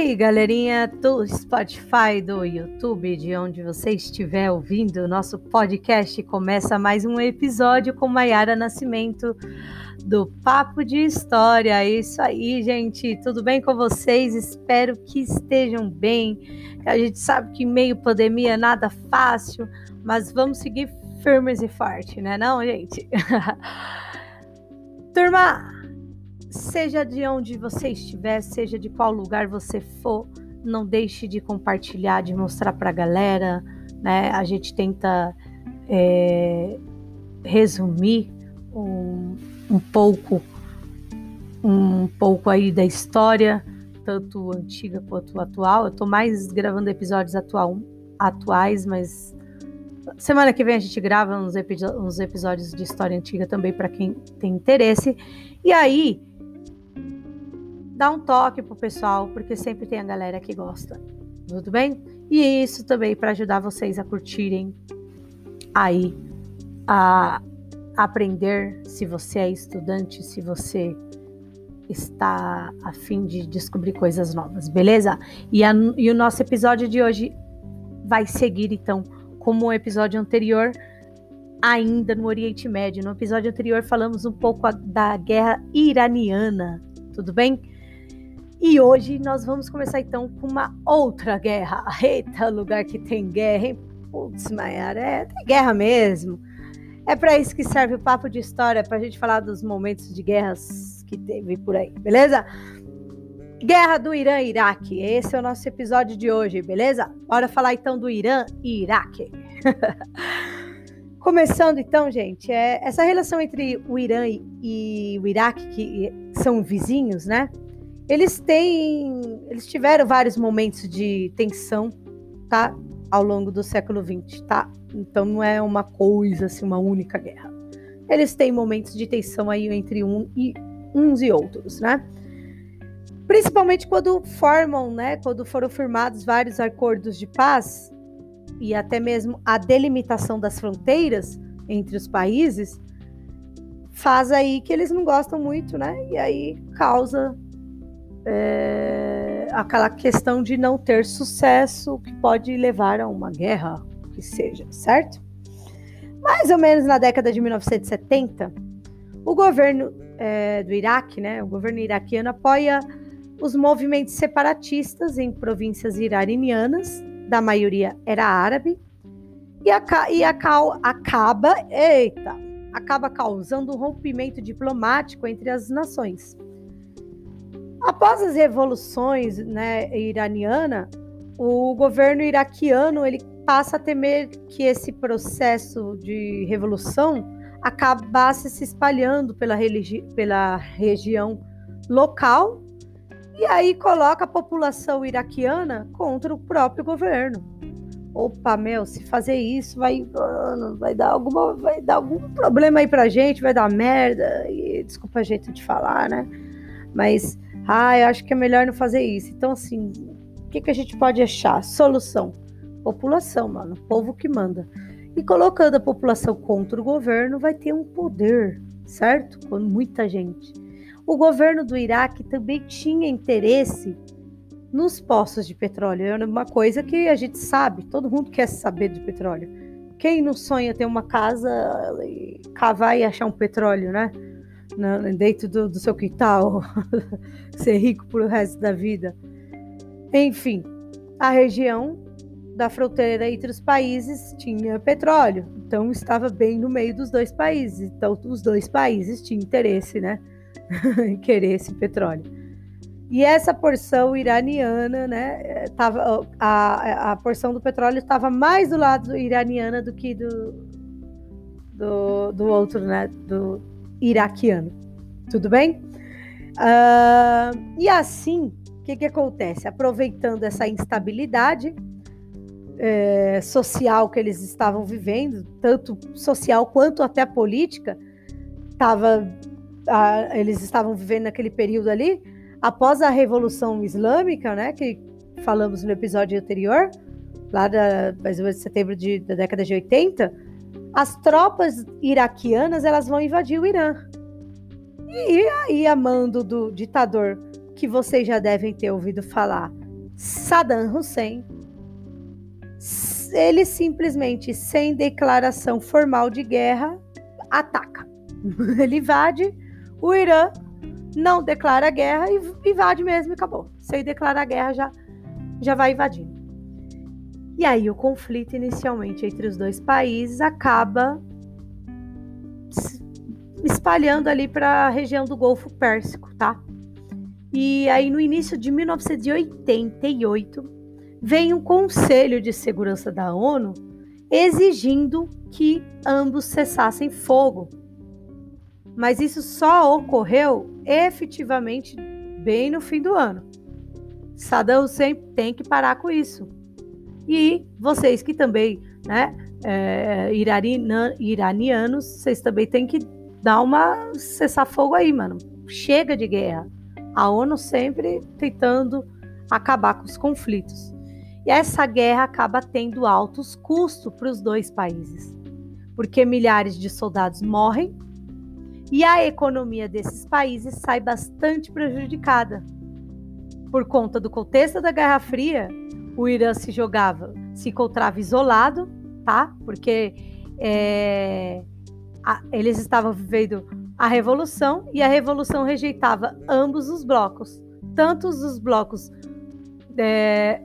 aí, galerinha do Spotify, do YouTube, de onde você estiver ouvindo o nosso podcast, começa mais um episódio com Maiara Nascimento do Papo de História. É isso aí, gente. Tudo bem com vocês? Espero que estejam bem. A gente sabe que meio pandemia nada fácil, mas vamos seguir firmes e fortes, né, não, gente? Turma, seja de onde você estiver, seja de qual lugar você for, não deixe de compartilhar, de mostrar para a galera, né? A gente tenta é, resumir um, um pouco, um pouco aí da história, tanto antiga quanto atual. Eu tô mais gravando episódios atual, atuais, mas semana que vem a gente grava uns, uns episódios de história antiga também para quem tem interesse. E aí dá um toque pro pessoal, porque sempre tem a galera que gosta. Tudo bem? E isso também para ajudar vocês a curtirem aí a aprender se você é estudante, se você está a fim de descobrir coisas novas, beleza? E, a, e o nosso episódio de hoje vai seguir então como o episódio anterior, ainda no Oriente Médio. No episódio anterior falamos um pouco da guerra iraniana, tudo bem? E hoje nós vamos começar então com uma outra guerra. Eita, lugar que tem guerra, hein? Putz, Maiara, é, tem guerra mesmo. É para isso que serve o papo de história, para a gente falar dos momentos de guerras que teve por aí, beleza? Guerra do Irã e Iraque. Esse é o nosso episódio de hoje, beleza? Bora falar então do Irã e Iraque. Começando então, gente, é, essa relação entre o Irã e, e o Iraque, que são vizinhos, né? Eles têm, eles tiveram vários momentos de tensão, tá? Ao longo do século XX, tá? Então não é uma coisa assim, uma única guerra. Eles têm momentos de tensão aí entre um e uns e outros, né? Principalmente quando formam, né? Quando foram firmados vários acordos de paz e até mesmo a delimitação das fronteiras entre os países, faz aí que eles não gostam muito, né? E aí causa é, aquela questão de não ter sucesso que pode levar a uma guerra, que seja, certo? Mais ou menos na década de 1970, o governo é, do Iraque, né, o governo iraquiano apoia os movimentos separatistas em províncias iranianas, da maioria era árabe, e, a, e a, acaba, eita, acaba causando um rompimento diplomático entre as nações. Após as revoluções né, iraniana, o governo iraquiano ele passa a temer que esse processo de revolução acabasse se espalhando pela, pela região local e aí coloca a população iraquiana contra o próprio governo. Opa, meu, se fazer isso vai, vai dar alguma, vai dar algum problema aí pra gente, vai dar merda. E desculpa a jeito de falar, né? Mas ah, eu acho que é melhor não fazer isso. Então, assim, o que, que a gente pode achar? Solução: população, mano, povo que manda. E colocando a população contra o governo, vai ter um poder, certo? Com muita gente. O governo do Iraque também tinha interesse nos poços de petróleo. É uma coisa que a gente sabe, todo mundo quer saber de petróleo. Quem não sonha ter uma casa, cavar e achar um petróleo, né? Dentro do, do seu quintal, ser rico pro resto da vida. Enfim, a região da fronteira entre os países tinha petróleo, então estava bem no meio dos dois países. Então, os dois países tinham interesse, né, em querer esse petróleo. E essa porção iraniana, né, tava, a, a porção do petróleo estava mais do lado iraniana do que do, do, do outro, né, do, iraquiano. Tudo bem? Uh, e assim, o que, que acontece? Aproveitando essa instabilidade é, social que eles estavam vivendo, tanto social quanto até política, tava, uh, eles estavam vivendo naquele período ali, após a Revolução Islâmica, né, que falamos no episódio anterior, lá da, mais ou menos de setembro de, da década de 80, as tropas iraquianas elas vão invadir o Irã. E aí, a mando do ditador, que vocês já devem ter ouvido falar, Saddam Hussein, ele simplesmente, sem declaração formal de guerra, ataca. Ele invade o Irã, não declara guerra e invade mesmo e acabou. Sem declarar guerra já, já vai invadindo. E aí o conflito inicialmente entre os dois países acaba espalhando ali para a região do Golfo Pérsico, tá? E aí no início de 1988 vem um Conselho de Segurança da ONU exigindo que ambos cessassem fogo. Mas isso só ocorreu efetivamente bem no fim do ano. Saddam Hussein tem que parar com isso. E vocês que também, né, é, iranianos, vocês também têm que dar uma cessar fogo aí, mano. Chega de guerra. A ONU sempre tentando acabar com os conflitos. E essa guerra acaba tendo altos custos para os dois países, porque milhares de soldados morrem e a economia desses países sai bastante prejudicada. Por conta do contexto da Guerra Fria, o Irã se jogava, se encontrava isolado, tá? Porque é, a, eles estavam vivendo a revolução e a revolução rejeitava ambos os blocos, tanto os blocos é,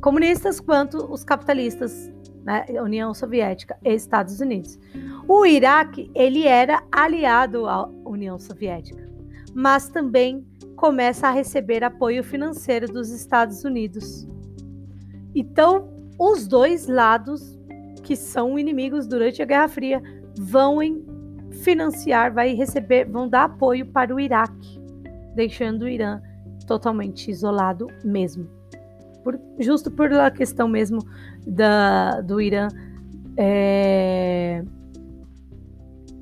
comunistas quanto os capitalistas, né, União Soviética e Estados Unidos. O Iraque ele era aliado à União Soviética, mas também começa a receber apoio financeiro dos Estados Unidos. Então, os dois lados que são inimigos durante a Guerra Fria vão financiar, vai receber, vão dar apoio para o Iraque, deixando o Irã totalmente isolado mesmo por, justo por a questão mesmo da, do Irã é,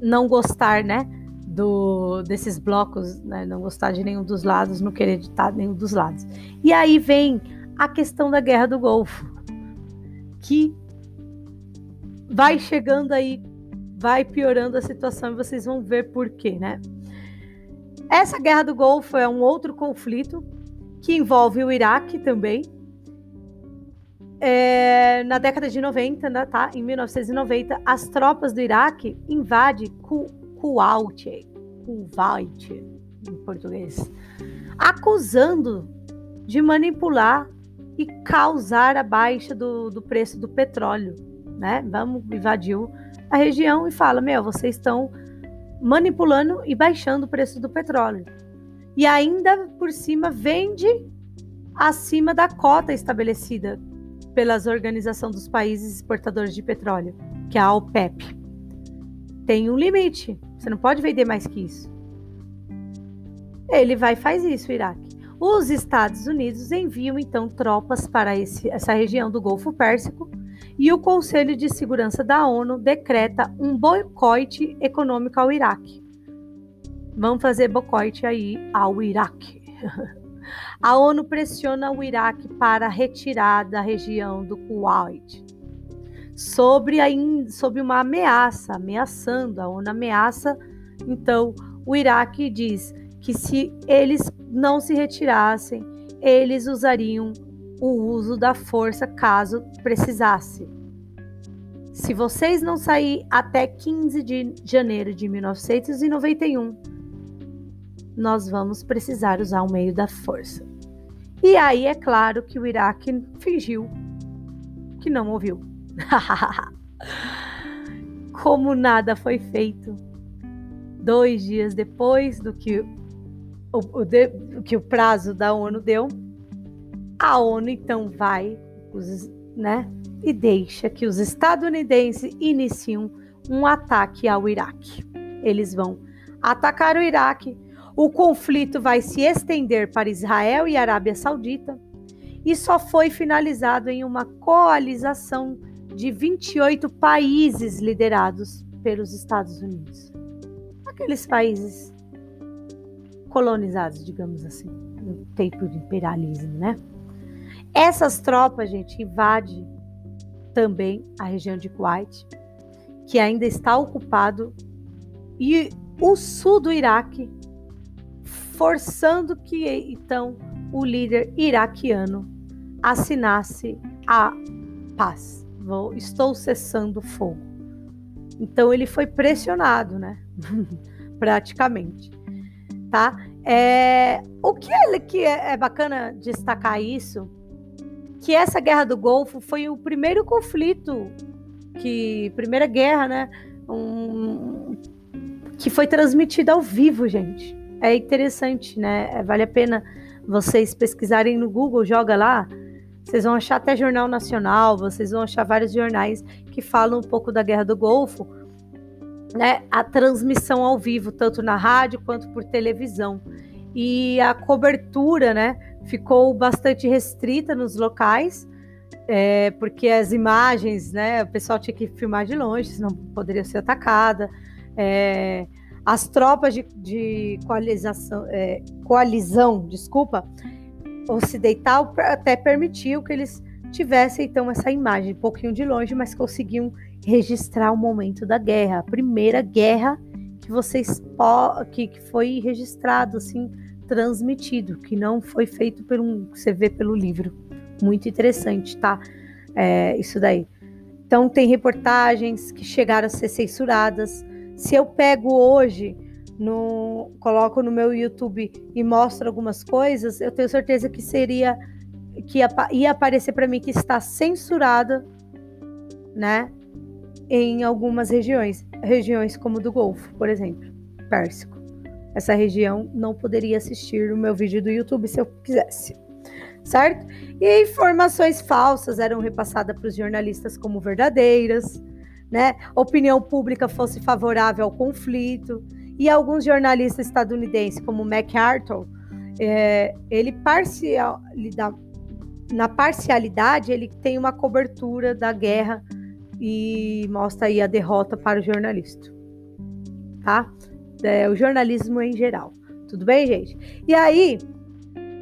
não gostar, né? Do, desses blocos, né, não gostar de nenhum dos lados, não querer editar nenhum dos lados. E aí vem a questão da guerra do Golfo, que vai chegando aí, vai piorando a situação e vocês vão ver por quê, né? Essa guerra do Golfo é um outro conflito que envolve o Iraque também, é, na década de 90, né, tá? em 1990, as tropas do Iraque invadem Kuwait, Kuwait em português, acusando de manipular e causar a baixa do, do preço do petróleo. Né? Vamos invadir a região e fala: Meu, vocês estão manipulando e baixando o preço do petróleo. E ainda por cima vende acima da cota estabelecida pelas Organização dos Países Exportadores de Petróleo, que é a OPEP. Tem um limite, você não pode vender mais que isso. Ele vai e faz isso, o Iraque. Os Estados Unidos enviam então tropas para esse, essa região do Golfo Pérsico e o Conselho de Segurança da ONU decreta um boicote econômico ao Iraque. Vamos fazer boicote aí ao Iraque. A ONU pressiona o Iraque para retirar da região do Kuwait sobre, a, sobre uma ameaça, ameaçando. A ONU ameaça, então, o Iraque diz que se eles não se retirassem, eles usariam o uso da força caso precisasse. Se vocês não saírem até 15 de janeiro de 1991, nós vamos precisar usar o meio da força. E aí é claro que o Iraque fingiu que não ouviu. Como nada foi feito, dois dias depois do que o, o, de, que o prazo da ONU deu, a ONU então vai os, né, e deixa que os estadunidenses iniciam um ataque ao Iraque. Eles vão atacar o Iraque o conflito vai se estender para Israel e Arábia Saudita e só foi finalizado em uma coalização de 28 países liderados pelos Estados Unidos. Aqueles países colonizados, digamos assim, no tempo de imperialismo, né? Essas tropas, gente, invadem também a região de Kuwait, que ainda está ocupado, e o sul do Iraque, forçando que então o líder iraquiano assinasse a paz. Vou, estou cessando fogo. Então ele foi pressionado, né? Praticamente, tá? É, o que é, que é, é bacana destacar isso, que essa guerra do Golfo foi o primeiro conflito que primeira guerra, né? Um, que foi transmitida ao vivo, gente. É interessante, né? É, vale a pena vocês pesquisarem no Google, joga lá. Vocês vão achar até Jornal Nacional, vocês vão achar vários jornais que falam um pouco da Guerra do Golfo, né? A transmissão ao vivo, tanto na rádio quanto por televisão. E a cobertura, né? Ficou bastante restrita nos locais, é, porque as imagens, né? O pessoal tinha que filmar de longe, senão poderia ser atacada. É, as tropas de, de é, coalizão, desculpa, ocidental até permitiu que eles tivessem então essa imagem um pouquinho de longe, mas conseguiam registrar o momento da guerra, a primeira guerra que vocês que, que foi registrado assim, transmitido, que não foi feito por um, você vê pelo livro. Muito interessante, tá? É, isso daí. Então tem reportagens que chegaram a ser censuradas, se eu pego hoje, no, coloco no meu YouTube e mostro algumas coisas, eu tenho certeza que seria que ia, aparecer para mim que está censurada, né? Em algumas regiões, regiões como do Golfo, por exemplo, Pérsico. Essa região não poderia assistir o meu vídeo do YouTube se eu quisesse, certo? E informações falsas eram repassadas para os jornalistas como verdadeiras né, opinião pública fosse favorável ao conflito. E alguns jornalistas estadunidenses, como MacArthur, é, ele parcial, na parcialidade ele tem uma cobertura da guerra e mostra aí a derrota para o jornalista, tá? É, o jornalismo em geral. Tudo bem, gente? E aí,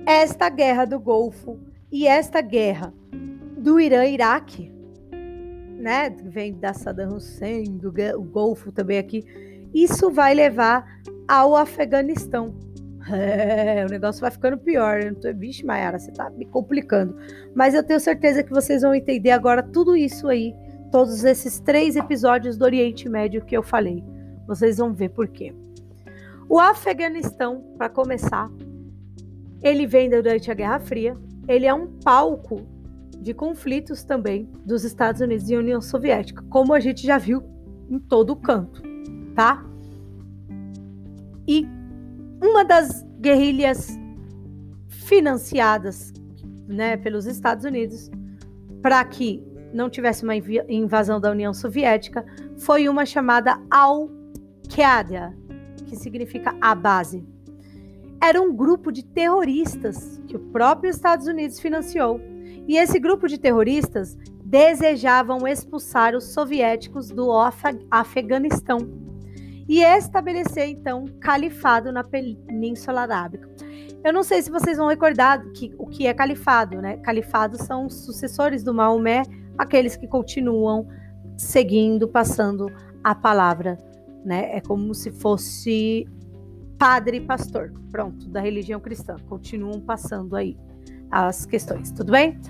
esta guerra do Golfo e esta guerra do Irã-Iraque né, vem da Saddam Hussein, do o Golfo também aqui, isso vai levar ao Afeganistão. É, o negócio vai ficando pior. Vixe, Mayara, você tá me complicando. Mas eu tenho certeza que vocês vão entender agora tudo isso aí, todos esses três episódios do Oriente Médio que eu falei. Vocês vão ver por quê. O Afeganistão, para começar, ele vem durante a Guerra Fria. Ele é um palco de conflitos também dos Estados Unidos e União Soviética, como a gente já viu em todo o canto, tá? E uma das guerrilhas financiadas, né, pelos Estados Unidos para que não tivesse uma invasão da União Soviética foi uma chamada Al-Qaeda, que significa a base. Era um grupo de terroristas que o próprio Estados Unidos financiou e esse grupo de terroristas desejavam expulsar os soviéticos do Afeganistão e estabelecer então califado na Península Arábica. Eu não sei se vocês vão recordar que, o que é califado, né? Califado são os sucessores do Maomé, aqueles que continuam seguindo, passando a palavra, né? É como se fosse padre e pastor, pronto, da religião cristã, continuam passando aí as questões, tudo bem?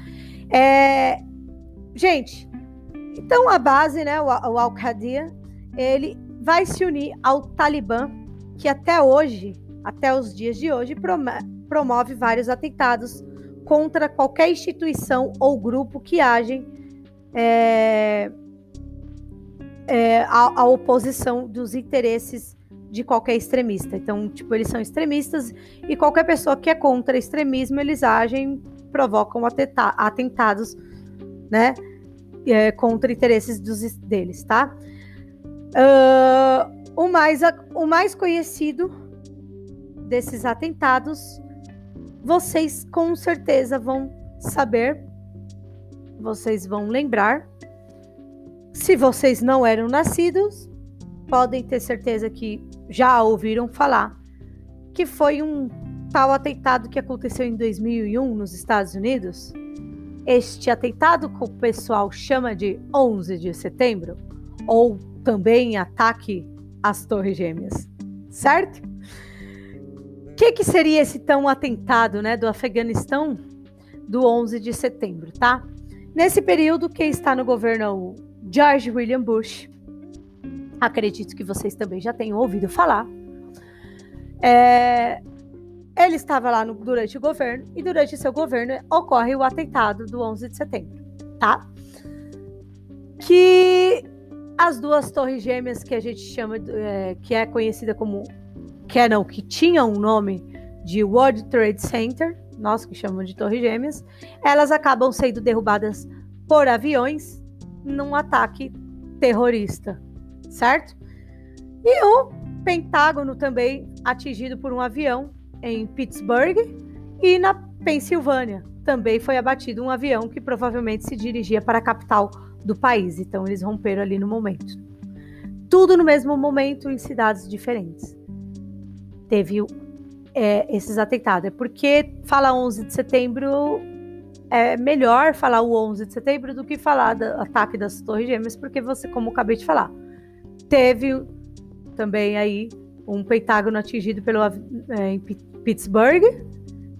É, gente, então a base, né, o, o Al-Qaeda, ele vai se unir ao Talibã, que até hoje, até os dias de hoje, promove vários atentados contra qualquer instituição ou grupo que agem é, é, a, a oposição dos interesses de qualquer extremista. Então, tipo, eles são extremistas e qualquer pessoa que é contra extremismo, eles agem, provocam atentados, né, é, contra interesses dos, deles, tá? Uh, mais, o mais conhecido desses atentados, vocês com certeza vão saber, vocês vão lembrar. Se vocês não eram nascidos, podem ter certeza que já ouviram falar, que foi um tal atentado que aconteceu em 2001 nos Estados Unidos. Este atentado que o pessoal chama de 11 de setembro, ou também ataque às Torres Gêmeas, certo? O que, que seria esse tão atentado né, do Afeganistão do 11 de setembro, tá? Nesse período, quem está no governo é o George William Bush. Acredito que vocês também já tenham ouvido falar. É, ele estava lá no, durante o governo e durante seu governo ocorre o atentado do 11 de setembro, tá? Que as duas torres gêmeas que a gente chama, é, que é conhecida como, que é não, que tinha um nome de World Trade Center, nós que chamamos de torres gêmeas, elas acabam sendo derrubadas por aviões num ataque terrorista, certo? E o Pentágono também atingido por um avião em Pittsburgh e na Pensilvânia. Também foi abatido um avião que provavelmente se dirigia para a capital do país. Então eles romperam ali no momento. Tudo no mesmo momento em cidades diferentes. Teve é, esses atentados. É porque falar 11 de setembro é melhor falar o 11 de setembro do que falar do ataque das Torres Gêmeas, porque você, como eu acabei de falar, teve também aí um Pentágono atingido pelo, é, em Pittsburgh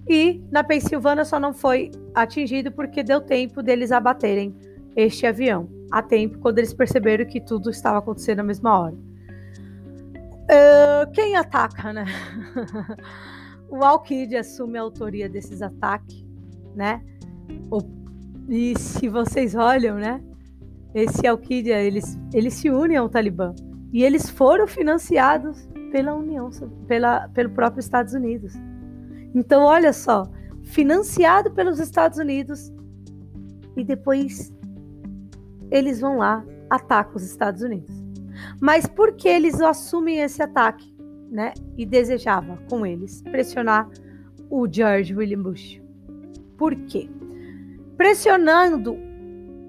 e na Pensilvânia só não foi atingido porque deu tempo deles abaterem este avião a tempo quando eles perceberam que tudo estava acontecendo na mesma hora. Uh, quem ataca, né? o Al-Qaeda assume a autoria desses ataques, né? E se vocês olham, né? Esse Al-Qaeda, eles, eles se unem ao Talibã. E eles foram financiados pela União, pela, pelo próprio Estados Unidos. Então, olha só, financiado pelos Estados Unidos e depois eles vão lá, atacam os Estados Unidos. Mas por que eles assumem esse ataque, né? E desejava com eles pressionar o George William Bush. Por quê? Pressionando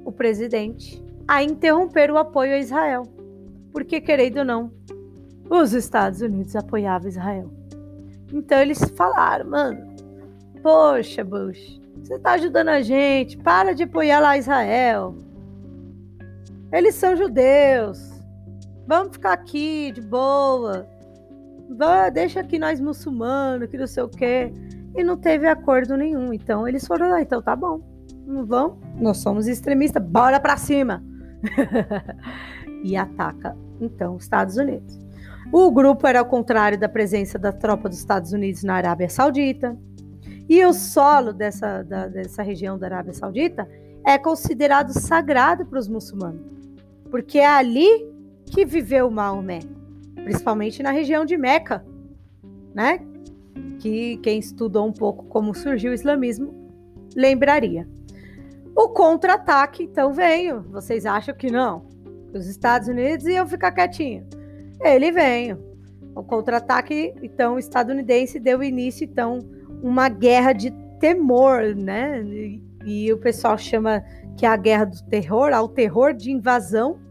o presidente a interromper o apoio a Israel. Porque, querendo ou não, os Estados Unidos apoiavam Israel. Então eles falaram, mano, poxa, Bush, você tá ajudando a gente, para de apoiar lá Israel. Eles são judeus. Vamos ficar aqui de boa. Deixa aqui nós muçulmanos, que não sei o quê. E não teve acordo nenhum. Então eles foram lá, então tá bom. Não vão? Nós somos extremistas, bora pra cima. e ataca, então, os Estados Unidos. O grupo era ao contrário da presença da tropa dos Estados Unidos na Arábia Saudita. E o solo dessa, da, dessa região da Arábia Saudita é considerado sagrado para os muçulmanos, porque é ali que viveu Maomé, principalmente na região de Meca, né? Que quem estudou um pouco como surgiu o islamismo lembraria. O contra-ataque então veio. Vocês acham que não? Os Estados Unidos iam ficar quietinho? Ele veio. O contra-ataque, então, estadunidense deu início, então, uma guerra de temor, né? E, e o pessoal chama que é a guerra do terror, ao terror de invasão.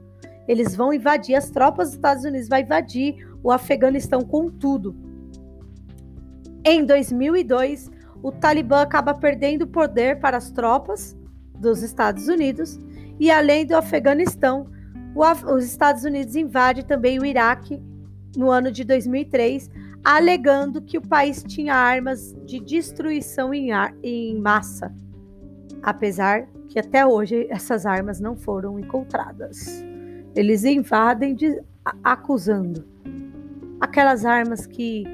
Eles vão invadir, as tropas dos Estados Unidos vão invadir o Afeganistão com tudo. Em 2002, o Talibã acaba perdendo poder para as tropas dos Estados Unidos e além do Afeganistão, os Estados Unidos invade também o Iraque no ano de 2003, alegando que o país tinha armas de destruição em, em massa, apesar que até hoje essas armas não foram encontradas. Eles invadem de, acusando aquelas armas que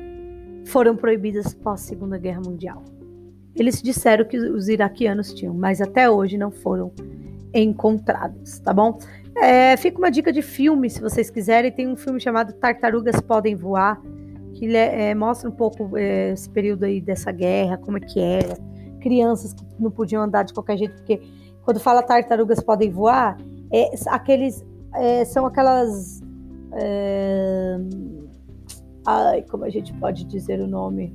foram proibidas pós Segunda Guerra Mundial. Eles disseram que os iraquianos tinham, mas até hoje não foram encontrados, tá bom? É, fica uma dica de filme, se vocês quiserem. Tem um filme chamado Tartarugas Podem Voar, que é, mostra um pouco é, esse período aí dessa guerra, como é que era. Crianças que não podiam andar de qualquer jeito, porque quando fala tartarugas podem voar, é, aqueles, é, são aquelas. É, ai, como a gente pode dizer o nome?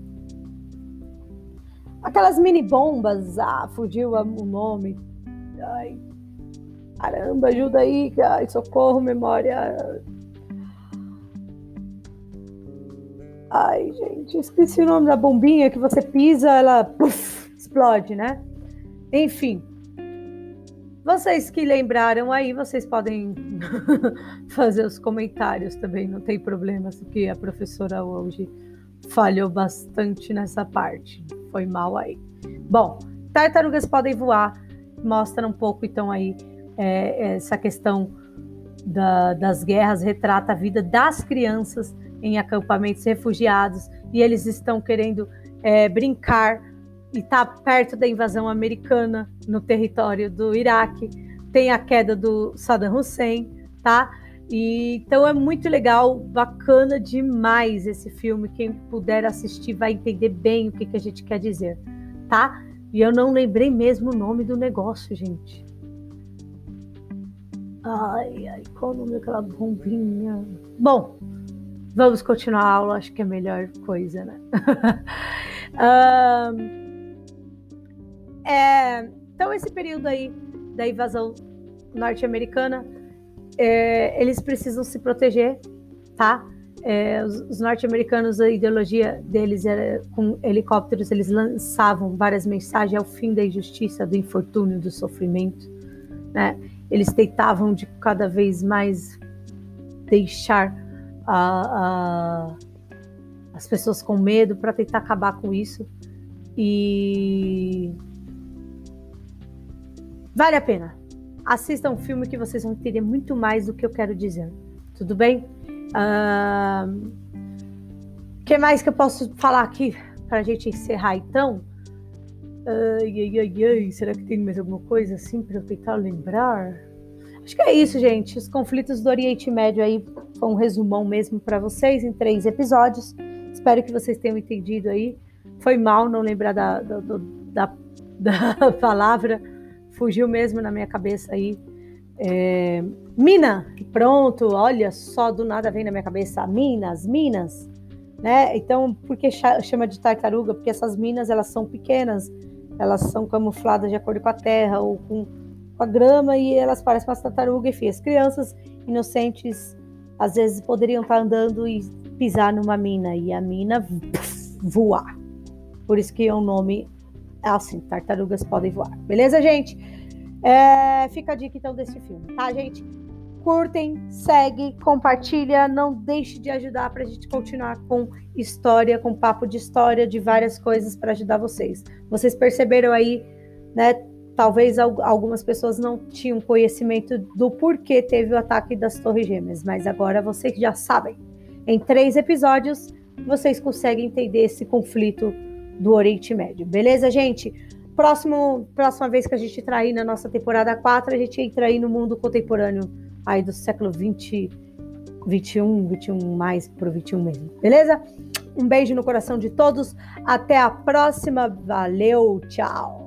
Aquelas mini bombas, ah, fugiu o nome. Ai, Caramba, ajuda aí, ai, socorro, memória. Ai, gente, esqueci o nome da bombinha que você pisa, ela puff, explode, né? Enfim. Vocês que lembraram aí, vocês podem fazer os comentários também, não tem problema, se que a professora hoje falhou bastante nessa parte. Foi mal aí. Bom, tartarugas podem voar. Mostra um pouco, então, aí é, essa questão da, das guerras, retrata a vida das crianças em acampamentos refugiados e eles estão querendo é, brincar e tá perto da invasão americana no território do Iraque. Tem a queda do Saddam Hussein, tá? E, então é muito legal, bacana demais esse filme. Quem puder assistir vai entender bem o que, que a gente quer dizer, tá? E eu não lembrei mesmo o nome do negócio, gente. Ai, ai, qual o nome daquela bombinha? Bom, vamos continuar a aula, acho que é a melhor coisa, né? um, é, então, esse período aí da invasão norte-americana é, eles precisam se proteger, tá? É, os, os norte-americanos, a ideologia deles era com helicópteros, eles lançavam várias mensagens ao fim da injustiça, do infortúnio, do sofrimento, né? Eles tentavam de cada vez mais deixar a, a, as pessoas com medo para tentar acabar com isso e vale a pena, assistam um filme que vocês vão entender muito mais do que eu quero dizer. Tudo bem? O que mais que eu posso falar aqui para a gente encerrar então? ai, ai, ai, será que tem mais alguma coisa assim para eu tentar lembrar? Acho que é isso, gente. Os conflitos do Oriente Médio aí foi um resumão mesmo para vocês em três episódios. Espero que vocês tenham entendido aí. Foi mal não lembrar da, da, da, da palavra fugiu mesmo na minha cabeça aí. É, mina, pronto, olha só, do nada vem na minha cabeça minas, minas, né? Então, por que chama de tartaruga? Porque essas minas, elas são pequenas, elas são camufladas de acordo com a terra ou com, com a grama e elas parecem uma tartaruga. Enfim, as crianças inocentes às vezes poderiam estar andando e pisar numa mina e a mina voar. Por isso que é o nome é assim, tartarugas podem voar. Beleza, gente? É, fica a dica então desse filme, tá, gente? Curtem, segue, compartilha, não deixe de ajudar para a gente continuar com história, com papo de história, de várias coisas para ajudar vocês. Vocês perceberam aí, né? Talvez algumas pessoas não tinham conhecimento do porquê teve o ataque das Torres Gêmeas, mas agora vocês já sabem. Em três episódios, vocês conseguem entender esse conflito do Oriente Médio. Beleza, gente? Próximo, próxima vez que a gente entrar aí na nossa temporada 4, a gente entra aí no mundo contemporâneo aí do século 20, 21, 21 mais pro 21 mesmo. Beleza? Um beijo no coração de todos. Até a próxima. Valeu, tchau.